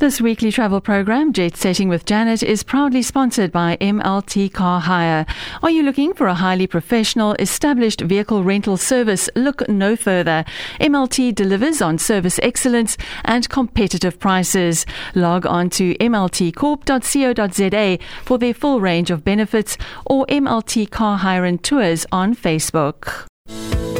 This weekly travel program, Jet Setting with Janet, is proudly sponsored by MLT Car Hire. Are you looking for a highly professional, established vehicle rental service? Look no further. MLT delivers on service excellence and competitive prices. Log on to mltcorp.co.za for their full range of benefits or MLT Car Hire and Tours on Facebook.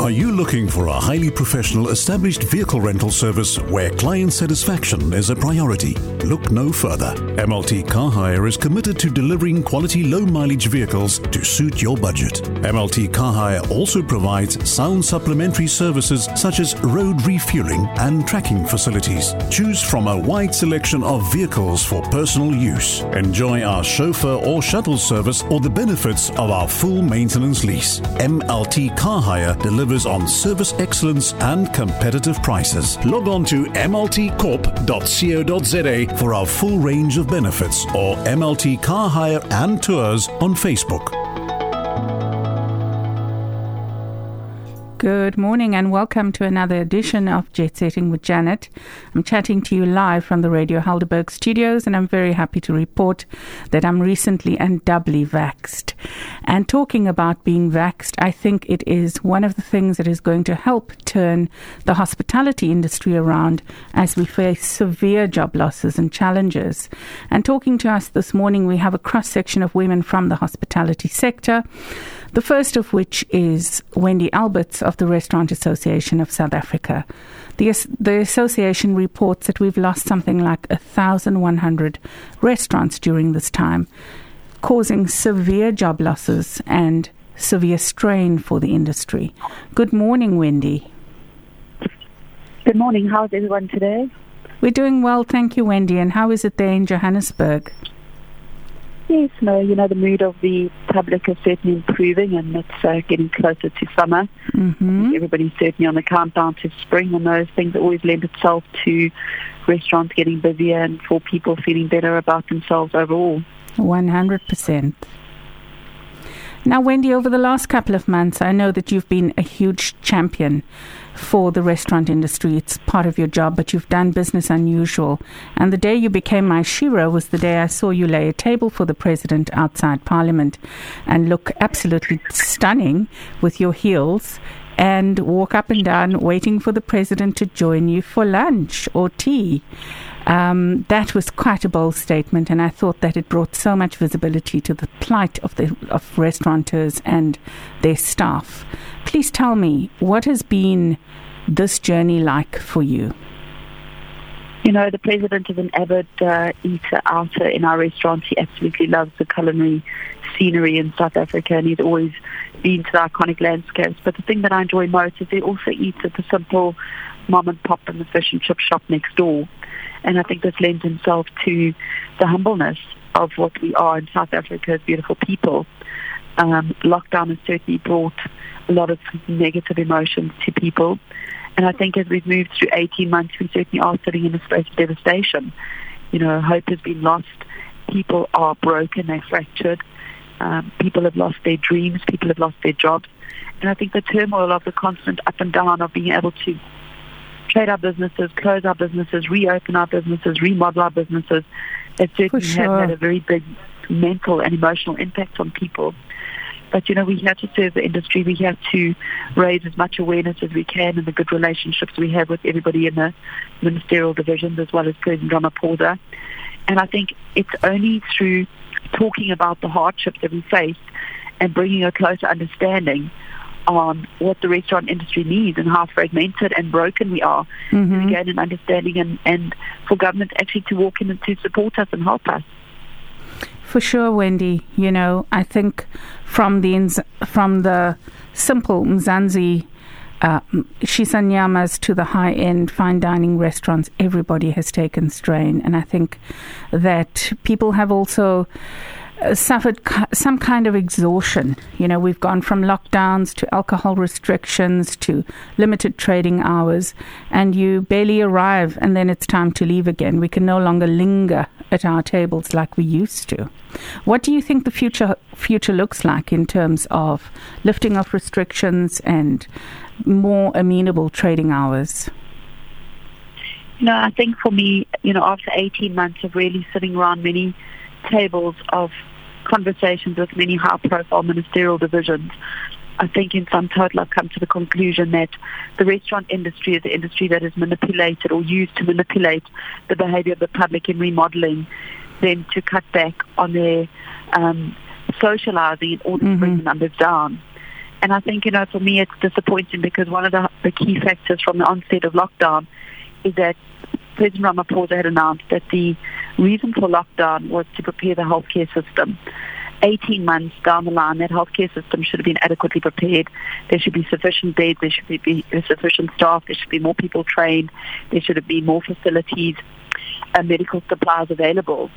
Are you looking for a highly professional established vehicle rental service where client satisfaction is a priority? Look no further. MLT Car Hire is committed to delivering quality low mileage vehicles to suit your budget. MLT Car Hire also provides sound supplementary services such as road refueling and tracking facilities. Choose from a wide selection of vehicles for personal use. Enjoy our chauffeur or shuttle service or the benefits of our full maintenance lease. MLT Car Hire delivers delivers on service excellence and competitive prices. Log on to mltcorp.co.za for our full range of benefits or MLT Car Hire and Tours on Facebook. Good morning and welcome to another edition of Jet Setting with Janet. I'm chatting to you live from the Radio Helderberg studios and I'm very happy to report that I'm recently and doubly vaxed. And talking about being vaxed, I think it is one of the things that is going to help turn the hospitality industry around as we face severe job losses and challenges. And talking to us this morning, we have a cross section of women from the hospitality sector. The first of which is Wendy Alberts of the Restaurant Association of South Africa. The, the association reports that we've lost something like 1,100 restaurants during this time, causing severe job losses and severe strain for the industry. Good morning, Wendy. Good morning. How's everyone today? We're doing well, thank you, Wendy. And how is it there in Johannesburg? Yes, no, you know, the mood of the public is certainly improving and it's uh, getting closer to summer. Mm-hmm. Everybody's certainly on the countdown to spring and those things always lend itself to restaurants getting busier and for people feeling better about themselves overall. 100%. Now, Wendy, over the last couple of months, I know that you've been a huge champion for the restaurant industry. It's part of your job, but you've done business unusual. And the day you became my shero was the day I saw you lay a table for the president outside Parliament and look absolutely stunning with your heels and walk up and down waiting for the president to join you for lunch or tea. Um, that was quite a bold statement, and I thought that it brought so much visibility to the plight of the of restaurateurs and their staff. Please tell me what has been this journey like for you? You know, the president is an avid uh, eater outer in our restaurant. He absolutely loves the culinary scenery in South Africa, and he's always been to the iconic landscapes. But the thing that I enjoy most is he also eats at the simple mom and pop and the fish and chip shop next door. And I think this lends itself to the humbleness of what we are in South Africa as beautiful people. Um, lockdown has certainly brought a lot of negative emotions to people. And I think as we've moved through 18 months, we certainly are sitting in a space of devastation. You know, hope has been lost. People are broken, they're fractured. Um, people have lost their dreams. People have lost their jobs. And I think the turmoil of the constant up and down of being able to trade our businesses, close our businesses, reopen our businesses, remodel our businesses, it certainly sure. has had a very big mental and emotional impact on people. But, you know, we have to serve the industry. We have to raise as much awareness as we can and the good relationships we have with everybody in the ministerial divisions as well as President Ramaphosa. And I think it's only through talking about the hardships that we face and bringing a closer understanding on what the restaurant industry needs and how fragmented and broken we are mm-hmm. to gain an understanding and, and for government actually to walk in and to support us and help us. For sure, Wendy. You know, I think from the from the simple Mzansi uh, shisanyamas to the high end fine dining restaurants, everybody has taken strain. And I think that people have also suffered some kind of exhaustion. You know, we've gone from lockdowns to alcohol restrictions to limited trading hours, and you barely arrive, and then it's time to leave again. We can no longer linger at our tables like we used to. What do you think the future future looks like in terms of lifting of restrictions and more amenable trading hours? You know, I think for me, you know, after 18 months of really sitting around many tables of conversations with many high-profile ministerial divisions, I think in sum total I've come to the conclusion that the restaurant industry is the industry that is manipulated or used to manipulate the behavior of the public in remodeling them to cut back on their um, socializing in order mm-hmm. to bring mm-hmm. the numbers down. And I think, you know, for me it's disappointing because one of the, the key factors from the onset of lockdown is that President Ramaphosa had announced that the reason for lockdown was to prepare the healthcare system. 18 months down the line, that healthcare system should have been adequately prepared. There should be sufficient beds, there should be sufficient staff, there should be more people trained, there should be more facilities and medical supplies available.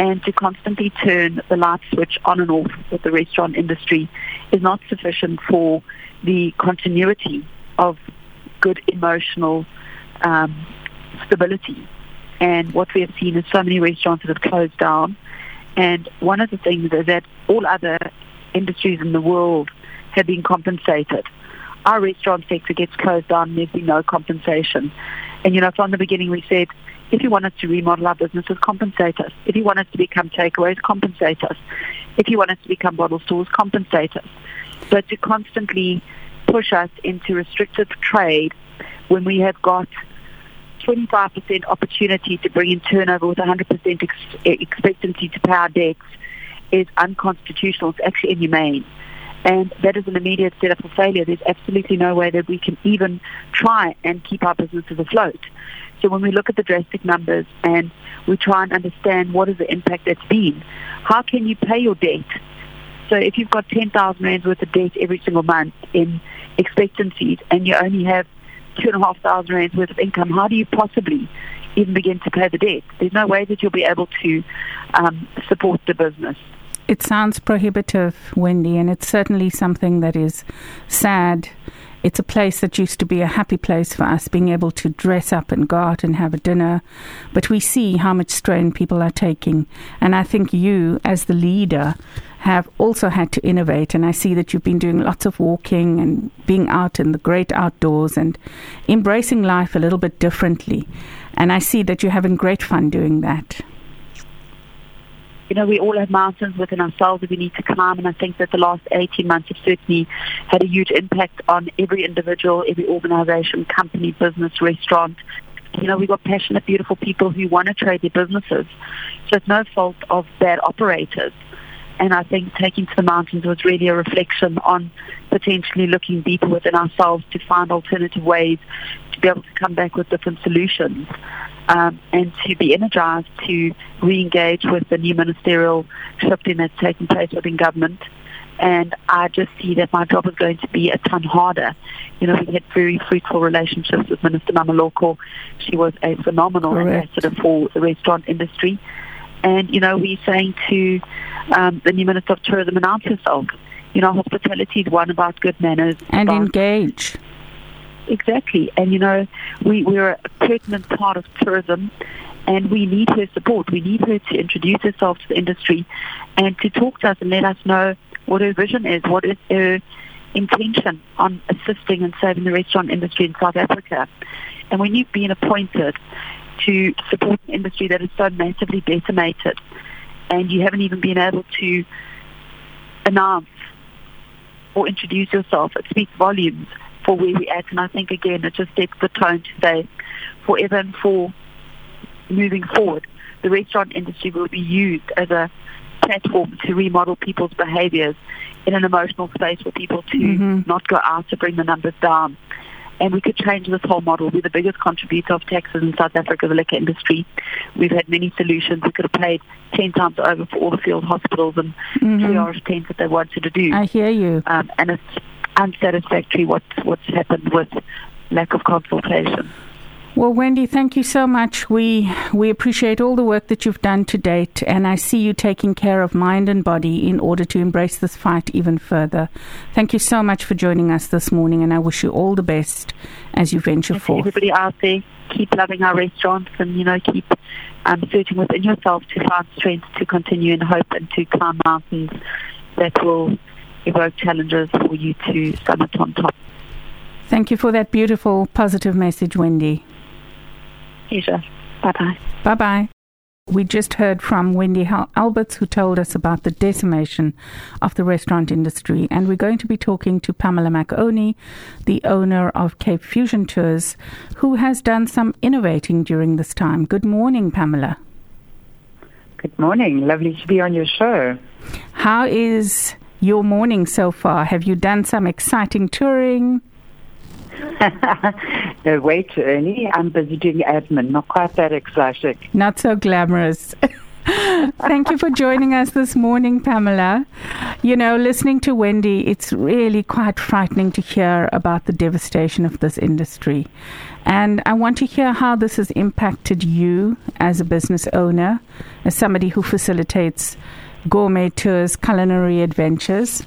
And to constantly turn the light switch on and off with the restaurant industry is not sufficient for the continuity of good emotional um, stability. And what we have seen is so many restaurants that have closed down. And one of the things is that all other industries in the world have been compensated. Our restaurant sector gets closed down and there's been no compensation. And, you know, from the beginning we said, if you want us to remodel our businesses, compensate us. If you want us to become takeaways, compensate us. If you want us to become bottle stores, compensate us. But to constantly push us into restrictive trade when we have got 25% opportunity to bring in turnover with 100% ex- eh, expectancy to pay our debts is unconstitutional. It's actually inhumane. And that is an immediate setup for failure. There's absolutely no way that we can even try and keep our businesses afloat. So when we look at the drastic numbers and we try and understand what is the impact that's been, how can you pay your debt? So if you've got 10,000 rands worth of debt every single month in expectancies and you only have two and a half thousand rands worth of income, how do you possibly even begin to pay the debt? There's no way that you'll be able to um, support the business. It sounds prohibitive, Wendy, and it's certainly something that is sad. It's a place that used to be a happy place for us, being able to dress up and go out and have a dinner. But we see how much strain people are taking. And I think you, as the leader, have also had to innovate. And I see that you've been doing lots of walking and being out in the great outdoors and embracing life a little bit differently. And I see that you're having great fun doing that. You know, we all have mountains within ourselves that we need to climb, and I think that the last 18 months have certainly had a huge impact on every individual, every organization, company, business, restaurant. You know, we've got passionate, beautiful people who want to trade their businesses. So it's no fault of bad operators. And I think taking to the mountains was really a reflection on potentially looking deeper within ourselves to find alternative ways to be able to come back with different solutions um, and to be energized to re-engage with the new ministerial shifting that's taking place within government. And I just see that my job is going to be a ton harder. You know, we had very fruitful relationships with Minister Mmamoloko. She was a phenomenal Correct. ambassador for the restaurant industry. And, you know, we're saying to um, the new Minister of Tourism announce herself. You know, hospitality is one about good manners. And engage. Exactly. And, you know, we, we're a pertinent part of tourism and we need her support. We need her to introduce herself to the industry and to talk to us and let us know what her vision is, what is her intention on assisting and saving the restaurant industry in South Africa. And when you've been appointed, to support an industry that is so massively decimated and you haven't even been able to announce or introduce yourself. It speaks volumes for where we're at. And I think, again, it just sets the tone to say forever and for moving forward, the restaurant industry will be used as a platform to remodel people's behaviors in an emotional space for people to mm-hmm. not go out to bring the numbers down and we could change this whole model. We're the biggest contributor of taxes in South Africa, the liquor industry. We've had many solutions. We could have paid 10 times over for all the field hospitals and mm-hmm. triage tents that they wanted to do. I hear you. Um, and it's unsatisfactory what's, what's happened with lack of consultation. Well, Wendy, thank you so much. We we appreciate all the work that you've done to date, and I see you taking care of mind and body in order to embrace this fight even further. Thank you so much for joining us this morning, and I wish you all the best as you venture forth. Everybody out there, keep loving our restaurants, and you know, keep um, searching within yourself to find strength to continue in hope and to climb mountains that will evoke challenges for you to summit on top. Thank you for that beautiful, positive message, Wendy. Pleasure. Bye bye. Bye bye. We just heard from Wendy Alberts, who told us about the decimation of the restaurant industry. And we're going to be talking to Pamela McOwen, the owner of Cape Fusion Tours, who has done some innovating during this time. Good morning, Pamela. Good morning. Lovely to be on your show. How is your morning so far? Have you done some exciting touring? no, way too early. I'm busy doing admin. Not quite that exciting. Not so glamorous. Thank you for joining us this morning, Pamela. You know, listening to Wendy, it's really quite frightening to hear about the devastation of this industry. And I want to hear how this has impacted you as a business owner, as somebody who facilitates gourmet tours, culinary adventures,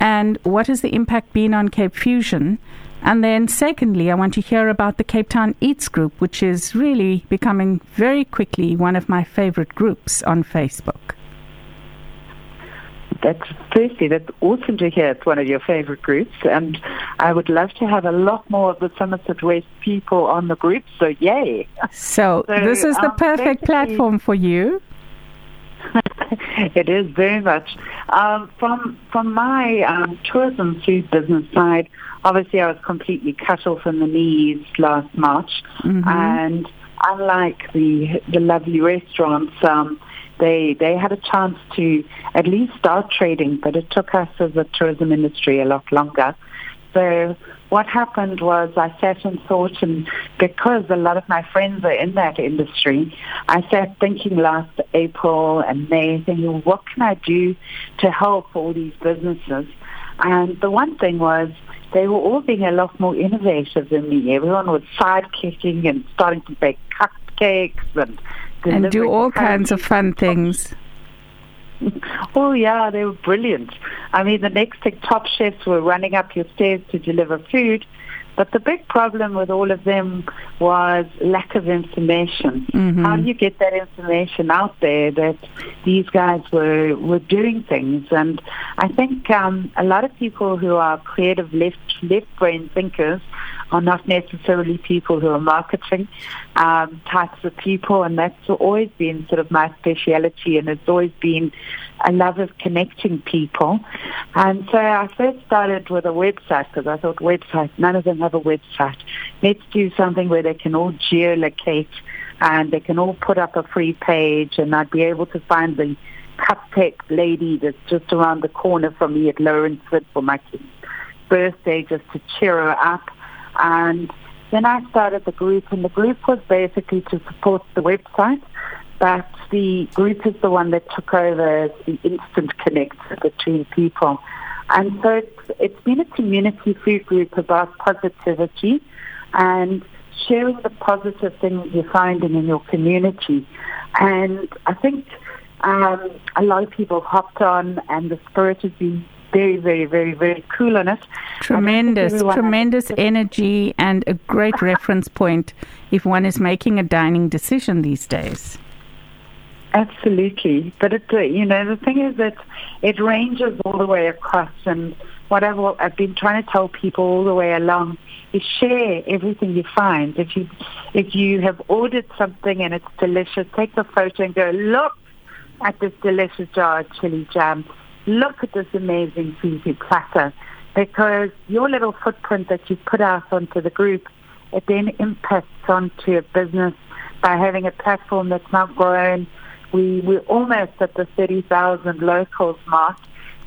and what has the impact been on Cape Fusion and then, secondly, I want to hear about the Cape Town Eats group, which is really becoming very quickly one of my favorite groups on Facebook. That's firstly, that's awesome to hear. It's one of your favorite groups, and I would love to have a lot more of the Somerset West people on the group. So, yay! So, so this is the um, perfect platform for you. it is very much. Um, from from my um, tourism food business side, obviously I was completely cut off in the knees last March, mm-hmm. and unlike the the lovely restaurants, um, they they had a chance to at least start trading, but it took us as a tourism industry a lot longer. So what happened was I sat and thought, and because a lot of my friends are in that industry, I sat thinking last April and May, thinking, what can I do to help all these businesses? And the one thing was they were all being a lot more innovative than me. Everyone was sidekicking and starting to bake cupcakes and and do all kinds of fun things. oh yeah, they were brilliant. I mean, the next thing, top chefs were running up your stairs to deliver food, but the big problem with all of them was lack of information. Mm-hmm. How do you get that information out there that these guys were were doing things? And I think um, a lot of people who are creative left left brain thinkers are not necessarily people who are marketing um, types of people, and that's always been sort of my speciality, and it's always been a love of connecting people. And so I first started with a website because I thought websites, none of them have a website. Let's do something where they can all geolocate and they can all put up a free page and I'd be able to find the cupcake lady that's just around the corner from me at Lourensford for my kid's birthday just to cheer her up. And then I started the group and the group was basically to support the website but the group is the one that took over the instant connect between people. And so it's, it's been a community food group about positivity and sharing the positive things you're finding in your community. And I think um, a lot of people hopped on and the spirit has been very, very, very, very cool on it. Tremendous, tremendous energy and a great reference point if one is making a dining decision these days. Absolutely, but it, uh, you know, the thing is that it ranges all the way across, and what I've, I've been trying to tell people all the way along is share everything you find. If you if you have ordered something and it's delicious, take the photo and go look at this delicious jar of chili jam. Look at this amazing Fifi platter, because your little footprint that you put out onto the group, it then impacts onto a business by having a platform that's now grown we, we're almost at the 30,000 locals mark.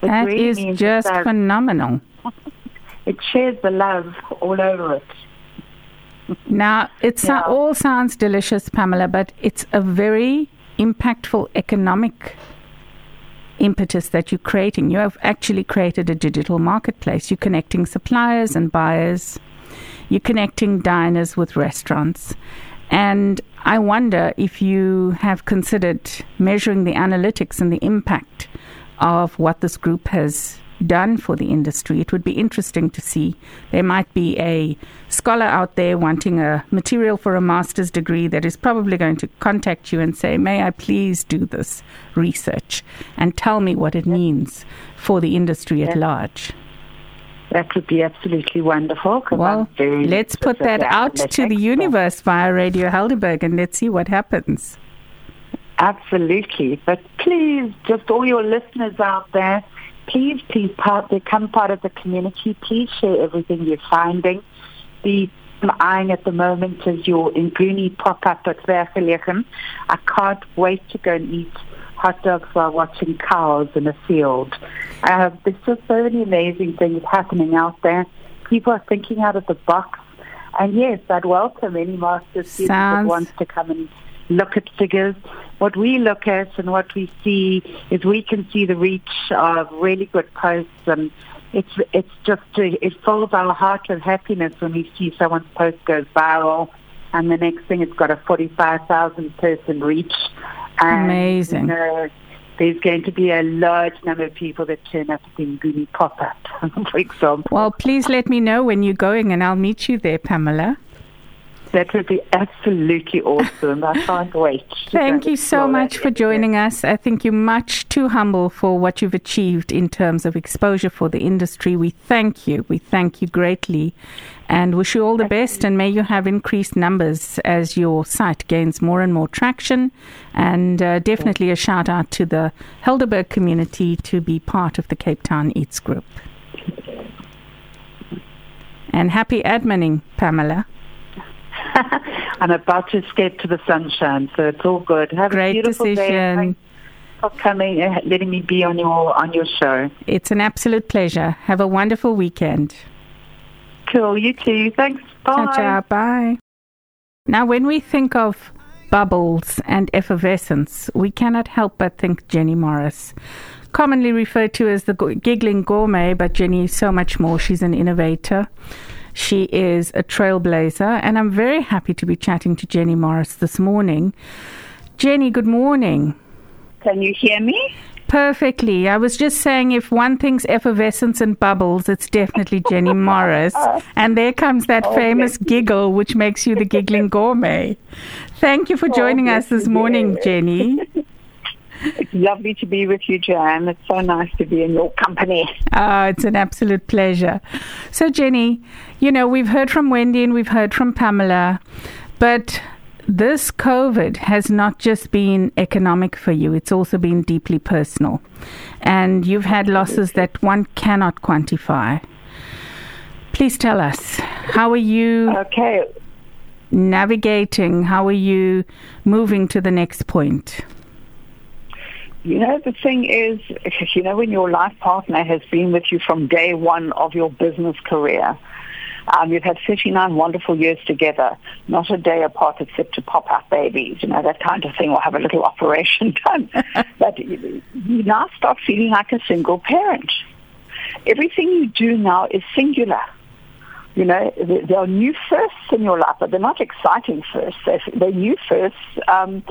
That really is just that phenomenal. it shares the love all over it. Now, it yeah. all sounds delicious, Pamela, but it's a very impactful economic impetus that you're creating. You have actually created a digital marketplace. You're connecting suppliers and buyers. You're connecting diners with restaurants. And I wonder if you have considered measuring the analytics and the impact of what this group has done for the industry. It would be interesting to see. There might be a scholar out there wanting a material for a master's degree that is probably going to contact you and say, May I please do this research and tell me what it means for the industry at large? That would be absolutely wonderful. Well, let's put that out to the universe via Radio Helderberg and let's see what happens. Absolutely. But please, just all your listeners out there, please, please part, become part of the community. Please share everything you're finding. The I'm eyeing at the moment is your Nguni pop-up at Vergelegen. I can't wait to go and eat hot dogs while watching cows in a field. Uh, there's just so many amazing things happening out there. People are thinking out of the box. And yes, I'd welcome any master student that wants to come and look at figures. What we look at and what we see is we can see the reach of really good posts and it's it's just it fills our heart with happiness when we see someone's post goes viral and the next thing it's got a 45,000 person reach. And, Amazing. You know, there's going to be a large number of people that turn up at the Nguni pop-up, for example. Well, please let me know when you're going and I'll meet you there, Pamela. That would be absolutely awesome. I can't wait. Thank you so much for joining us. I think you're much too humble for what you've achieved in terms of exposure for the industry. We thank you. We thank you greatly and wish you all the best and may you have increased numbers as your site gains more and more traction and uh, definitely a shout out to the Helderberg community to be part of the Cape Town Eats group. And happy admining, Pamela. I'm about to escape to the sunshine, so it's all good. Have Great a beautiful decision. day. for coming and letting me be on your on your show. It's an absolute pleasure. Have a wonderful weekend. Cool. You too. Thanks. Bye. Ciao, ciao. Bye. Now, when we think of bubbles and effervescence, we cannot help but think Jenny Morris. Commonly referred to as the giggling gourmet, but Jenny is so much more. She's an innovator. She is a trailblazer, and I'm very happy to be chatting to Jenny Morris this morning. Jenny, good morning. Can you hear me? Perfectly. I was just saying if one thinks effervescence and bubbles, it's definitely Jenny Morris. And there comes that oh, famous giggle, which makes you the giggling gourmet. Thank you for oh, joining oh, us this morning, Jenny. It's lovely to be with you, Joanne. It's so nice to be in your company. Oh, it's an absolute pleasure. So, Jenny, you know, we've heard from Wendy and we've heard from Pamela, but this COVID has not just been economic for you, it's also been deeply personal. And you've had losses that one cannot quantify. Please tell us, how are you okay. navigating? How are you moving to the next point? You know, the thing is, you know, when your life partner has been with you from day one of your business career, um, you've had 39 wonderful years together, not a day apart except to pop out babies, you know, that kind of thing, or have a little operation done. but you, you now start feeling like a single parent. Everything you do now is singular. You know, there are new firsts in your life, but they're not exciting firsts. They're new firsts. Um,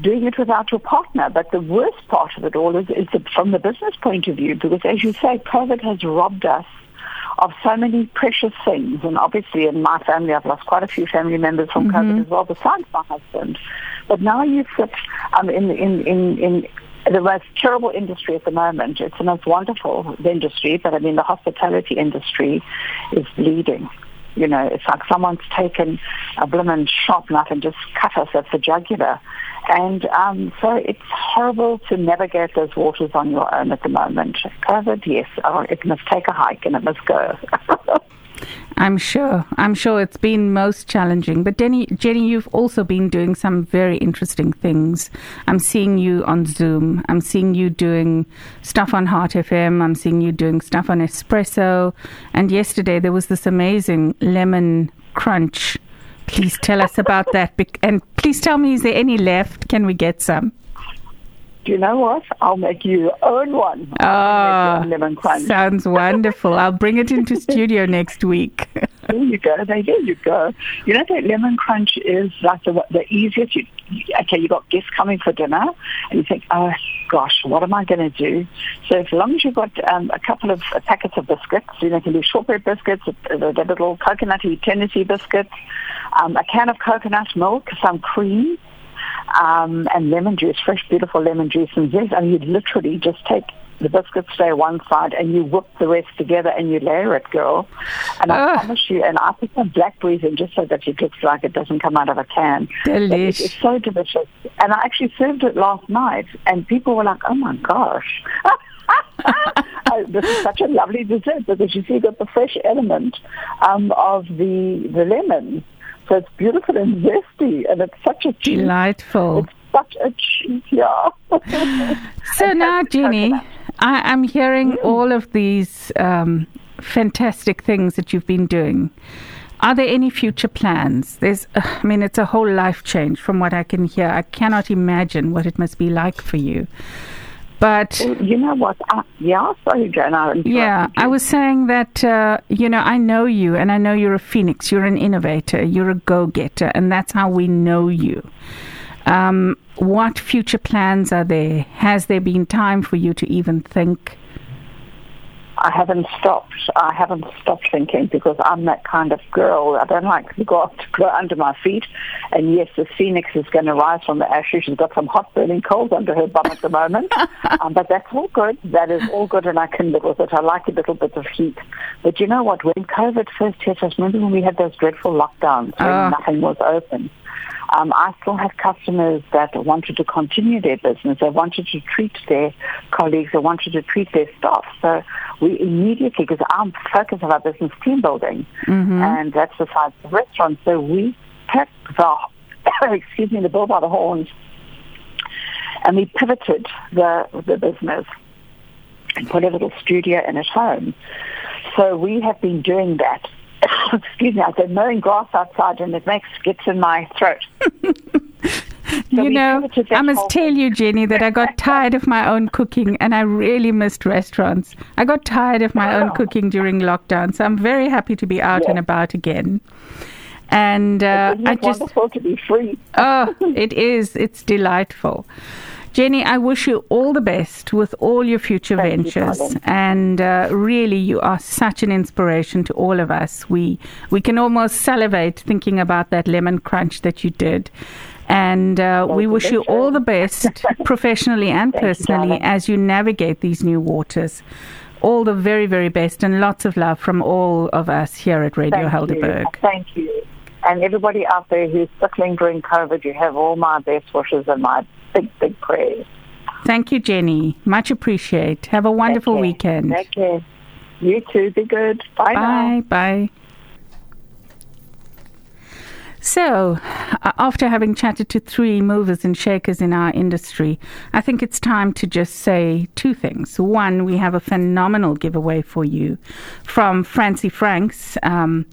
doing it without your partner. But the worst part of it all is, is the, from the business point of view, because as you say, COVID has robbed us of so many precious things. And obviously in my family, I've lost quite a few family members from mm-hmm. COVID as well, besides my husband. But now you sit um, in, in, in, in the most terrible industry at the moment. It's the most wonderful industry, but I mean the hospitality industry is bleeding. You know, it's like someone's taken a blooming sharp knife and just cut us at the jugular. And um, so it's horrible to navigate those waters on your own at the moment. COVID, yes, oh, it must take a hike and it must go. I'm sure. I'm sure it's been most challenging. But Jenny, Jenny, you've also been doing some very interesting things. I'm seeing you on Zoom. I'm seeing you doing stuff on Heart FM. I'm seeing you doing stuff on Expresso. And yesterday there was this amazing lemon crunch Please tell us about that. And please tell me, is there any left? Can we get some? Do you know what? I'll make you own one. Oh, lemon crunch. sounds wonderful. I'll bring it into studio next week. there you go. There you go. You know that lemon crunch is like the, the easiest. You, okay, you got guests coming for dinner, and you think, oh gosh, what am I going to do? So as long as you've got um, a couple of packets of biscuits, you know, you can do shortbread biscuits, the, the little coconutty Tennis biscuits, um, a can of coconut milk, some cream um, and lemon juice, fresh, beautiful lemon juice and zest. And you literally just take the biscuits stay one side and you whip the rest together and you layer it, girl. And I promise you, and I put some blackberries in just so that it looks like it doesn't come out of a can. It- It's so delicious. And I actually served it last night and people were like, oh my gosh. Oh, this is such a lovely dessert because you see, you've got the fresh element um, of the the lemon, so it's beautiful and zesty, and it's such a. Delightful. It's such a treat, yeah. So now, coconut. I, I'm hearing all of these um, fantastic things that you've been doing. Are there any future plans? There's, uh, I mean, it's a whole life change from what I can hear. I cannot imagine what it must be like for you. But You know what? I, yeah, sorry. I yeah, I was saying that, uh, you know, I know you and I know you're a phoenix. You're an innovator. You're a go getter. And that's how we know you. Um, what future plans are there? Has there been time for you to even think? I haven't stopped. I haven't stopped thinking because I'm that kind of girl. I don't like to go to go under my feet. And yes, the phoenix is going to rise from the ashes. She's got some hot burning coals under her bum at the moment. um, but that's all good. That is all good and I can live with it. I like a little bit of heat. But you know what? When COVID first hit us, remember when we had those dreadful lockdowns when Ah. nothing was open? Um, I still have customers that wanted to continue their business. They wanted to treat their colleagues. They wanted to treat their staff. So we immediately, because our focus of our business team building, and that's besides the restaurant. So we took the, excuse me, the bull by the horns, and we pivoted the the business and put a little studio in at home. So we have been doing that. Excuse me, I've been mowing grass outside and it makes skips in my throat. you know, I must whole tell you, Jenny, that I got tired of my own cooking and I really missed restaurants. I got tired of my own cooking during lockdown, so I'm very happy to be out Yeah. and about again. And uh, I just, wonderful to be free? oh, it is, it's delightful. Jenny, I wish you all the best with all your future Thank ventures, darling. and uh, really, you are such an inspiration to all of us. We we can almost salivate thinking about that lemon crunch that you did, and uh, we you, wish you all the best professionally and Thank you, personally as you navigate these new waters. All the very very best, and lots of love from all of us here at Radio Thank you. Helderberg. Thank you. And everybody out there who's suckling during COVID, you have all my best wishes and my big, big prayers. Thank you, Jenny. Much appreciate. Have a wonderful weekend. Take care. You too. Be good. Bye. now. Bye. Bye. So, uh, after having chatted to three movers and shakers in our industry, I think it's time to just say two things. One, we have a phenomenal giveaway for you from Fancy Franks. Um,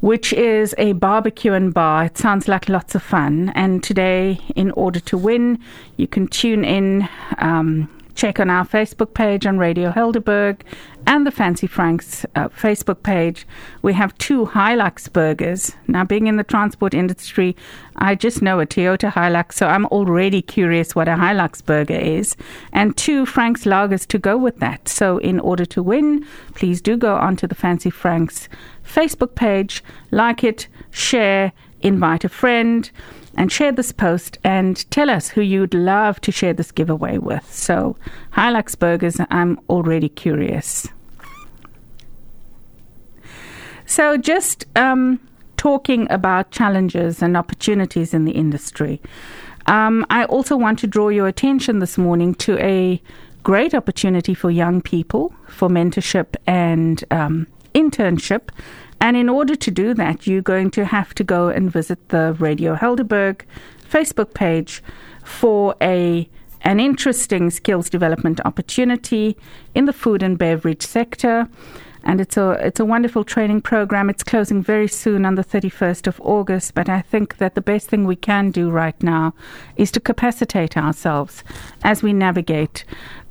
which is a barbecue and bar. It sounds like lots of fun. And today, in order to win, you can tune in, um, check on our Facebook page on Radio Helderberg and the Fancy Franks uh, Facebook page. We have two Hilux burgers. Now, being in the transport industry, I just know a Toyota Hilux, so I'm already curious what a Hilux burger is. And two Franks lagers to go with that. So, in order to win, please do go onto the Fancy Franks Facebook page, like it, share, invite a friend, and share this post and tell us who you'd love to share this giveaway with. So, Hilux Burgers, I'm already curious. So, just um, talking about challenges and opportunities in the industry, um, I also want to draw your attention this morning to a great opportunity for young people for mentorship and um, internship. And in order to do that, you're going to have to go and visit the Radio Helderberg Facebook page for a an interesting skills development opportunity in the food and beverage sector. And it's a it's a wonderful training program. It's closing very soon on the 31st of August. But I think that the best thing we can do right now is to capacitate ourselves as we navigate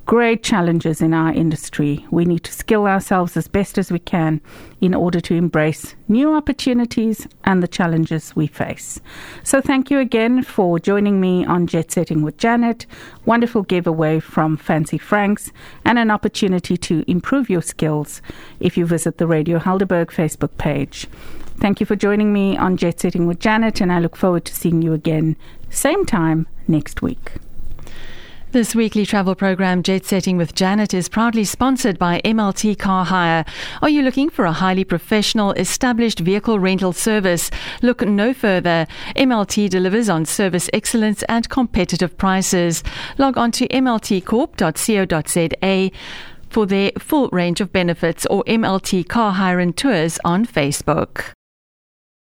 great challenges in our industry. We need to skill ourselves as best as we can in order to embrace new opportunities and the challenges we face. So, thank you again for joining me on Jet Setting with Janet. Wonderful giveaway from Fancy Franks and an opportunity to improve your skills if you visit the Radio Helderberg Facebook page. Thank you for joining me on Jet Setting with Janet, and I look forward to seeing you again, same time next week. This weekly travel program, Jet Setting with Janet, is proudly sponsored by MLT Car Hire. Are you looking for a highly professional, established vehicle rental service? Look no further. MLT delivers on service excellence and competitive prices. Log on to mltcorp.co.za for their full range of benefits or MLT Car Hire and Tours on Facebook.